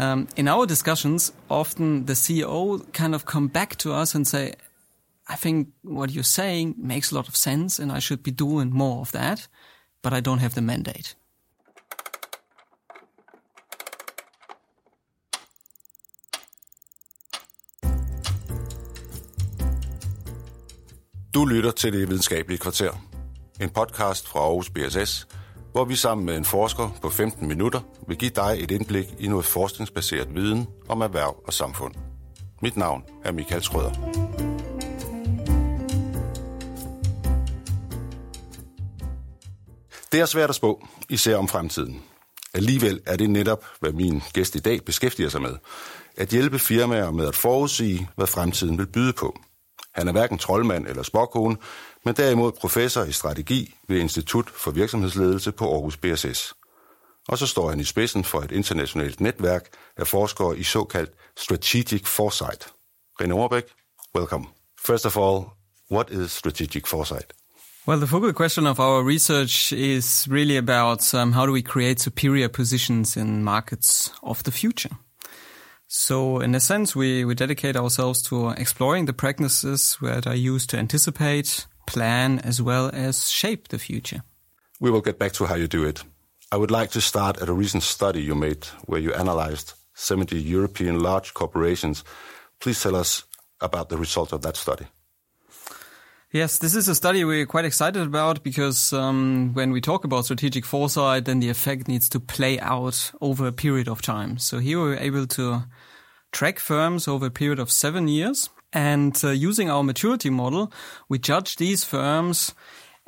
Um, in our discussions, often the CEO kind of come back to us and say, I think what you're saying makes a lot of sense and I should be doing more of that, but I don't have the mandate. Du lytter til Det Videnskabelige Kvarter, en podcast fra Aarhus BSS, hvor vi sammen med en forsker på 15 minutter vil give dig et indblik i noget forskningsbaseret viden om erhverv og samfund. Mit navn er Michael Schrøder. Det er svært at spå, især om fremtiden. Alligevel er det netop, hvad min gæst i dag beskæftiger sig med. At hjælpe firmaer med at forudsige, hvad fremtiden vil byde på. Han er hverken troldmand eller spåkone, men derimod professor i strategi ved Institut for Virksomhedsledelse på Aarhus BSS. Og så står han i spidsen for et internationalt netværk af forskere i såkaldt Strategic Foresight. René Overbæk, welcome. First of all, what is Strategic Foresight? Well, the focal question of our research is really about um, how do we create superior positions in markets of the future. So, in a sense, we, we dedicate ourselves to exploring the practices that are used to anticipate, plan, as well as shape the future. We will get back to how you do it. I would like to start at a recent study you made where you analyzed 70 European large corporations. Please tell us about the results of that study. Yes, this is a study we're quite excited about because um, when we talk about strategic foresight, then the effect needs to play out over a period of time. So here we are able to track firms over a period of seven years. And uh, using our maturity model, we judge these firms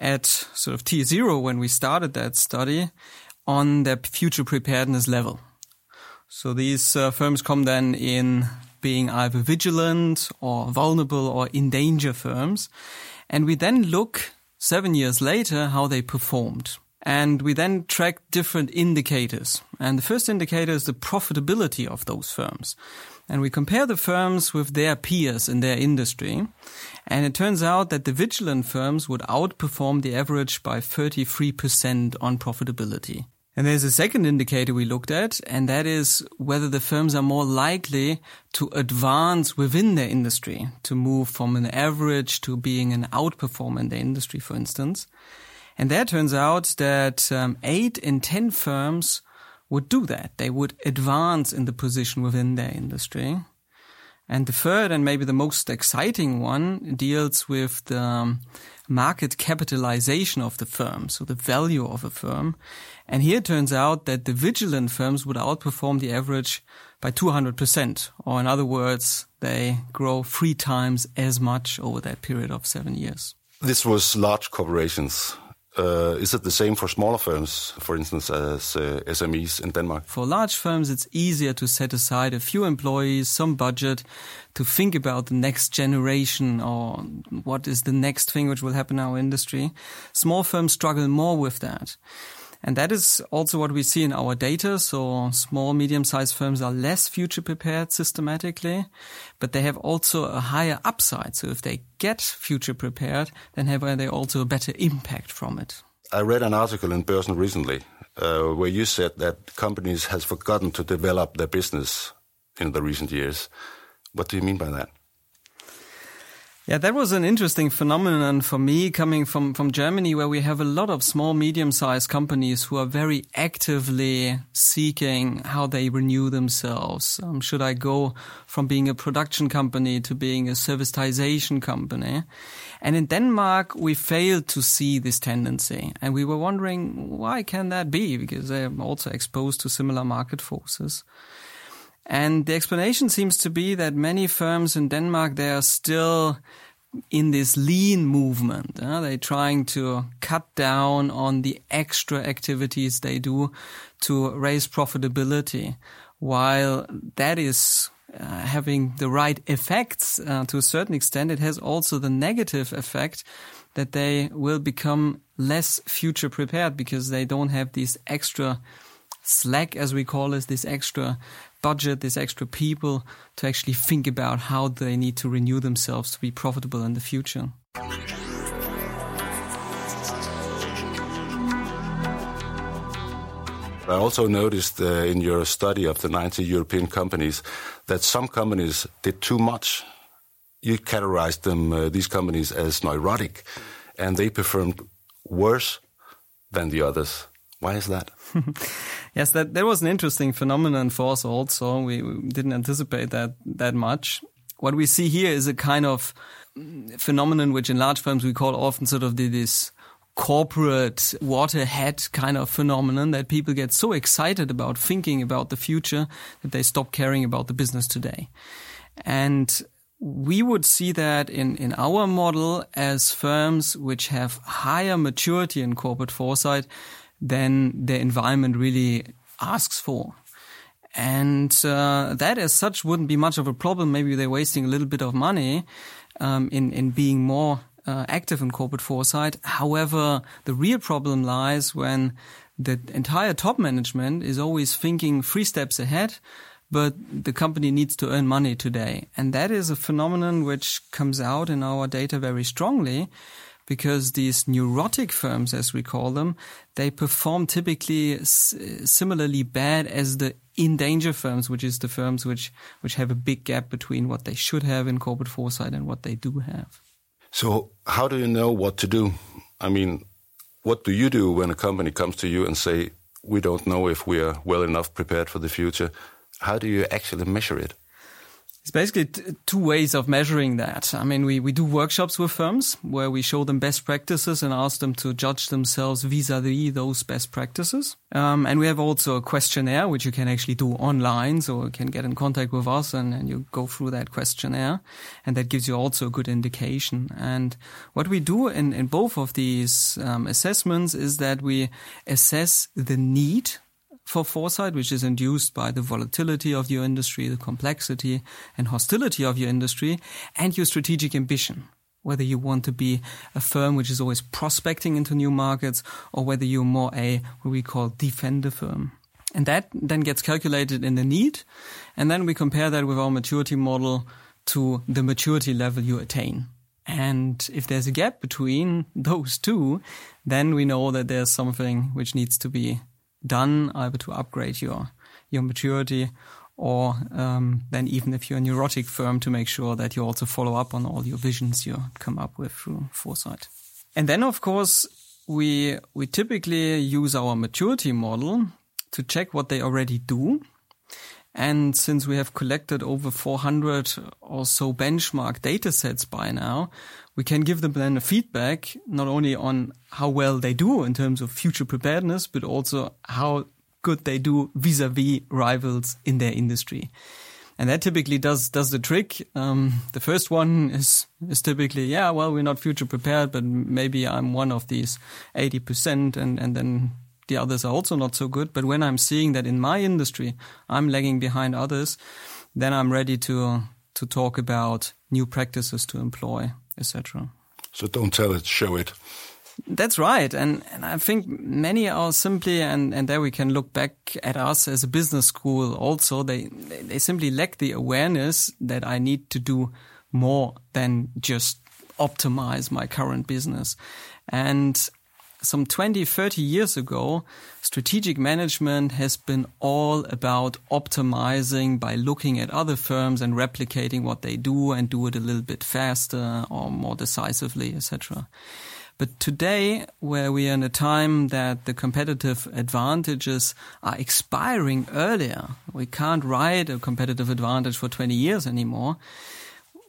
at sort of T0 when we started that study on their future preparedness level. So these uh, firms come then in being either vigilant or vulnerable or in danger firms. And we then look seven years later how they performed. And we then track different indicators. And the first indicator is the profitability of those firms. And we compare the firms with their peers in their industry. And it turns out that the vigilant firms would outperform the average by 33% on profitability. And there's a second indicator we looked at, and that is whether the firms are more likely to advance within their industry, to move from an average to being an outperformer in the industry, for instance. And there turns out that um, eight in ten firms would do that. They would advance in the position within their industry. And the third and maybe the most exciting one deals with the market capitalization of the firm, so the value of a firm. And here it turns out that the vigilant firms would outperform the average by 200%, or in other words, they grow three times as much over that period of seven years. This was large corporations. Uh, is it the same for smaller firms, for instance, as uh, SMEs in Denmark? For large firms, it's easier to set aside a few employees, some budget to think about the next generation or what is the next thing which will happen in our industry. Small firms struggle more with that. And that is also what we see in our data. So small, medium-sized firms are less future prepared systematically, but they have also a higher upside. So if they get future prepared, then have they also a better impact from it. I read an article in Børsen recently uh, where you said that companies has forgotten to develop their business in the recent years. What do you mean by that? Yeah, that was an interesting phenomenon for me coming from, from Germany, where we have a lot of small, medium sized companies who are very actively seeking how they renew themselves. Um, should I go from being a production company to being a servitization company? And in Denmark, we failed to see this tendency. And we were wondering, why can that be? Because they're also exposed to similar market forces. And the explanation seems to be that many firms in Denmark, they are still in this lean movement. Uh, they're trying to cut down on the extra activities they do to raise profitability. While that is uh, having the right effects uh, to a certain extent, it has also the negative effect that they will become less future prepared because they don't have these extra slack, as we call it, this extra budget, this extra people to actually think about how they need to renew themselves to be profitable in the future. I also noticed uh, in your study of the 90 European companies that some companies did too much. You categorized them, uh, these companies, as neurotic, and they performed worse than the others. Why is that? yes, that, that was an interesting phenomenon for us also. We, we didn't anticipate that that much. What we see here is a kind of phenomenon which in large firms we call often sort of the, this corporate waterhead kind of phenomenon that people get so excited about thinking about the future that they stop caring about the business today. And we would see that in, in our model as firms which have higher maturity in corporate foresight than the environment really asks for. And uh, that as such wouldn't be much of a problem. Maybe they're wasting a little bit of money um, in, in being more uh, active in corporate foresight. However, the real problem lies when the entire top management is always thinking three steps ahead, but the company needs to earn money today. And that is a phenomenon which comes out in our data very strongly because these neurotic firms, as we call them, they perform typically similarly bad as the in danger firms, which is the firms which, which have a big gap between what they should have in corporate foresight and what they do have. So, how do you know what to do? I mean, what do you do when a company comes to you and say, "We don't know if we are well enough prepared for the future"? How do you actually measure it? It's basically two ways of measuring that. I mean, we, we do workshops with firms where we show them best practices and ask them to judge themselves vis-a-vis those best practices. Um, and we have also a questionnaire, which you can actually do online. So you can get in contact with us and, and you go through that questionnaire. And that gives you also a good indication. And what we do in, in both of these um, assessments is that we assess the need for foresight, which is induced by the volatility of your industry, the complexity and hostility of your industry, and your strategic ambition. Whether you want to be a firm which is always prospecting into new markets or whether you're more a, what we call defender firm. And that then gets calculated in the need. And then we compare that with our maturity model to the maturity level you attain. And if there's a gap between those two, then we know that there's something which needs to be done either to upgrade your your maturity or um, then even if you're a neurotic firm to make sure that you also follow up on all your visions you come up with through foresight. And then of course we we typically use our maturity model to check what they already do. And since we have collected over 400 or so benchmark data sets by now, we can give them then a feedback not only on how well they do in terms of future preparedness, but also how good they do vis-a-vis rivals in their industry. And that typically does does the trick. Um, the first one is is typically, yeah, well, we're not future prepared, but maybe I'm one of these eighty percent, and and then the others are also not so good. But when I'm seeing that in my industry I'm lagging behind others, then I'm ready to to talk about new practices to employ etc. So don't tell it, show it. That's right. And, and I think many are simply, and, and there we can look back at us as a business school also, they, they simply lack the awareness that I need to do more than just optimize my current business. And some 20, 30 years ago, strategic management has been all about optimizing by looking at other firms and replicating what they do and do it a little bit faster or more decisively, etc. But today, where we are in a time that the competitive advantages are expiring earlier, we can't ride a competitive advantage for 20 years anymore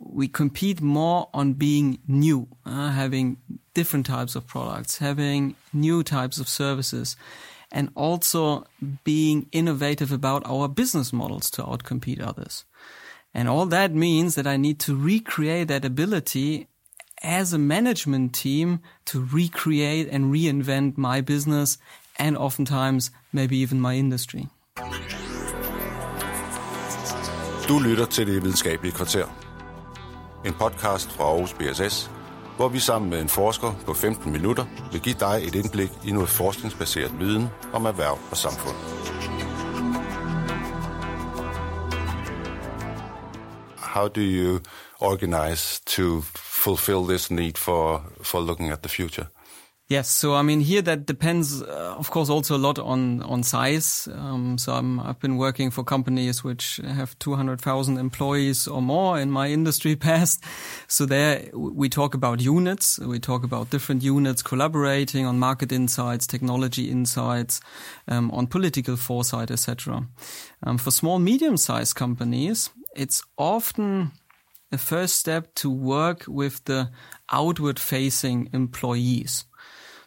we compete more on being new, uh, having different types of products, having new types of services, and also being innovative about our business models to outcompete others. And all that means that I need to recreate that ability as a management team to recreate and reinvent my business and oftentimes maybe even my industry. Du lytter til det videnskabelige kvarter. En podcast fra Aarhus BSS, hvor vi sammen med en forsker på 15 minutter vil give dig et indblik i noget forskningsbaseret viden om erhverv og samfund. How do you organize to fulfill this need for, for looking at the future? Yes, so I mean here that depends, uh, of course, also a lot on on size. Um, so i have been working for companies which have 200,000 employees or more in my industry past. So there we talk about units. We talk about different units collaborating on market insights, technology insights, um, on political foresight, etc. Um, for small, medium-sized companies, it's often the first step to work with the outward-facing employees.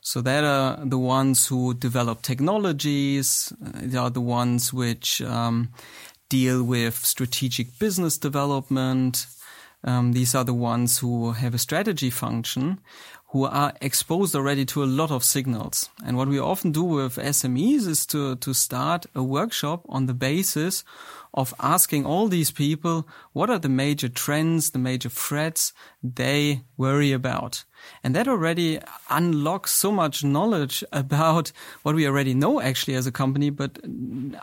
So they are the ones who develop technologies. They are the ones which um, deal with strategic business development. Um, these are the ones who have a strategy function, who are exposed already to a lot of signals. And what we often do with SMEs is to, to start a workshop on the basis of asking all these people what are the major trends, the major threats they worry about. And that already unlocks so much knowledge about what we already know actually as a company, but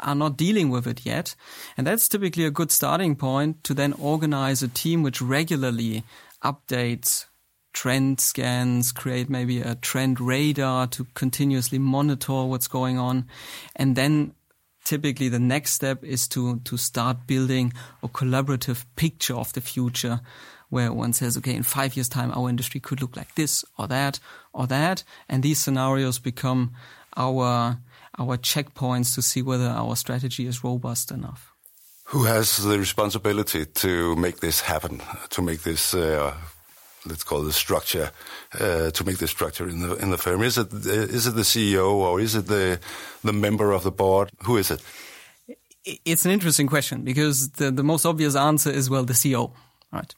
are not dealing with it yet. And that's typically a good starting point to then organize a team which regularly updates trend scans, create maybe a trend radar to continuously monitor what's going on, and then typically the next step is to to start building a collaborative picture of the future where one says okay in 5 years time our industry could look like this or that or that. And these scenarios become our our checkpoints to see whether our strategy is robust enough. Who has the responsibility to make this happen to make this uh, let's call the structure uh, to make the structure in the in the firm? Is it is it the CEO or is it the the member of the board? Who is it? It's an interesting question because the the most obvious answer is well the CEO, right?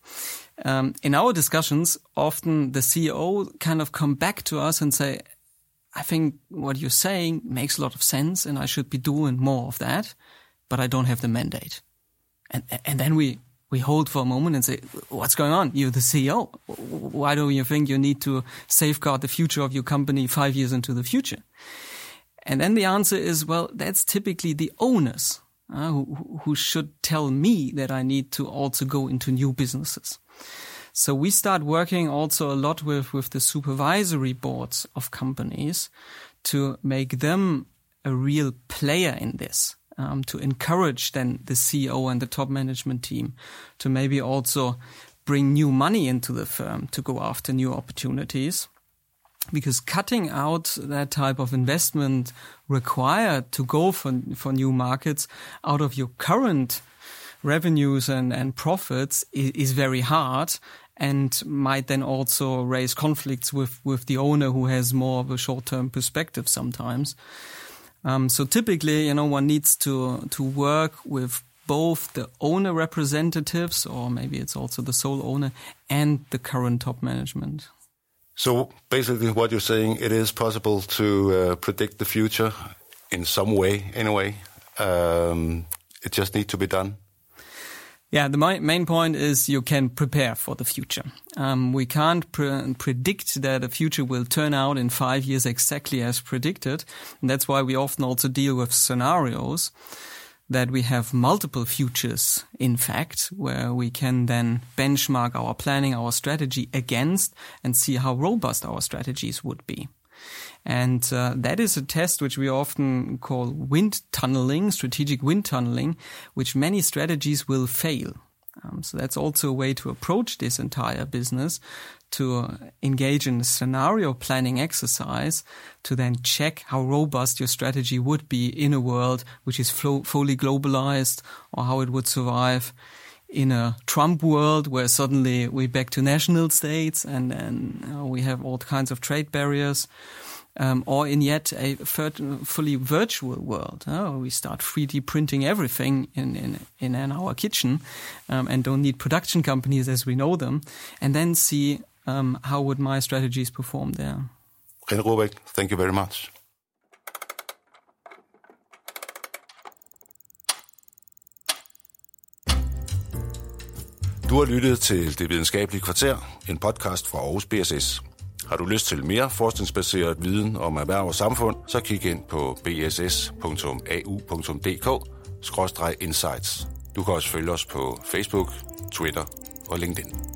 Um, in our discussions, often the CEO kind of come back to us and say, "I think what you're saying makes a lot of sense, and I should be doing more of that, but I don't have the mandate." And and then we we hold for a moment and say, what's going on? You're the CEO. Why do you think you need to safeguard the future of your company five years into the future? And then the answer is, well, that's typically the owners uh, who, who should tell me that I need to also go into new businesses. So we start working also a lot with, with the supervisory boards of companies to make them a real player in this um, to encourage then the CEO and the top management team to maybe also bring new money into the firm to go after new opportunities. Because cutting out that type of investment required to go for, for new markets out of your current revenues and, and profits is, is very hard and might then also raise conflicts with, with the owner who has more of a short term perspective sometimes. Um, so typically, you know, one needs to to work with both the owner representatives, or maybe it's also the sole owner, and the current top management. So basically, what you're saying, it is possible to uh, predict the future in some way, anyway. Um, it just needs to be done. Yeah, the main point is you can prepare for the future. Um, we can't pre predict that the future will turn out in five years exactly as predicted. And that's why we often also deal with scenarios that we have multiple futures, in fact, where we can then benchmark our planning, our strategy against and see how robust our strategies would be. And uh, that is a test which we often call wind tunneling, strategic wind tunneling, which many strategies will fail. Um, so that's also a way to approach this entire business to engage in a scenario planning exercise to then check how robust your strategy would be in a world which is fully globalized or how it would survive in a Trump world where suddenly we're back to national states and, and uh, we have all kinds of trade barriers um, or in yet a fully virtual world. Uh, we start 3D printing everything in, in, in our kitchen um, and don't need production companies as we know them, and then see um, how would my strategies perform there. René Rohrbeck, thank you very much. Du har lyttet til Det Videnskabelige Kvarter, en podcast fra Aarhus BSS. Har du lyst til mere forskningsbaseret viden om erhverv og samfund, så kig ind på bss.au.dk-insights. Du kan også følge os på Facebook, Twitter og LinkedIn.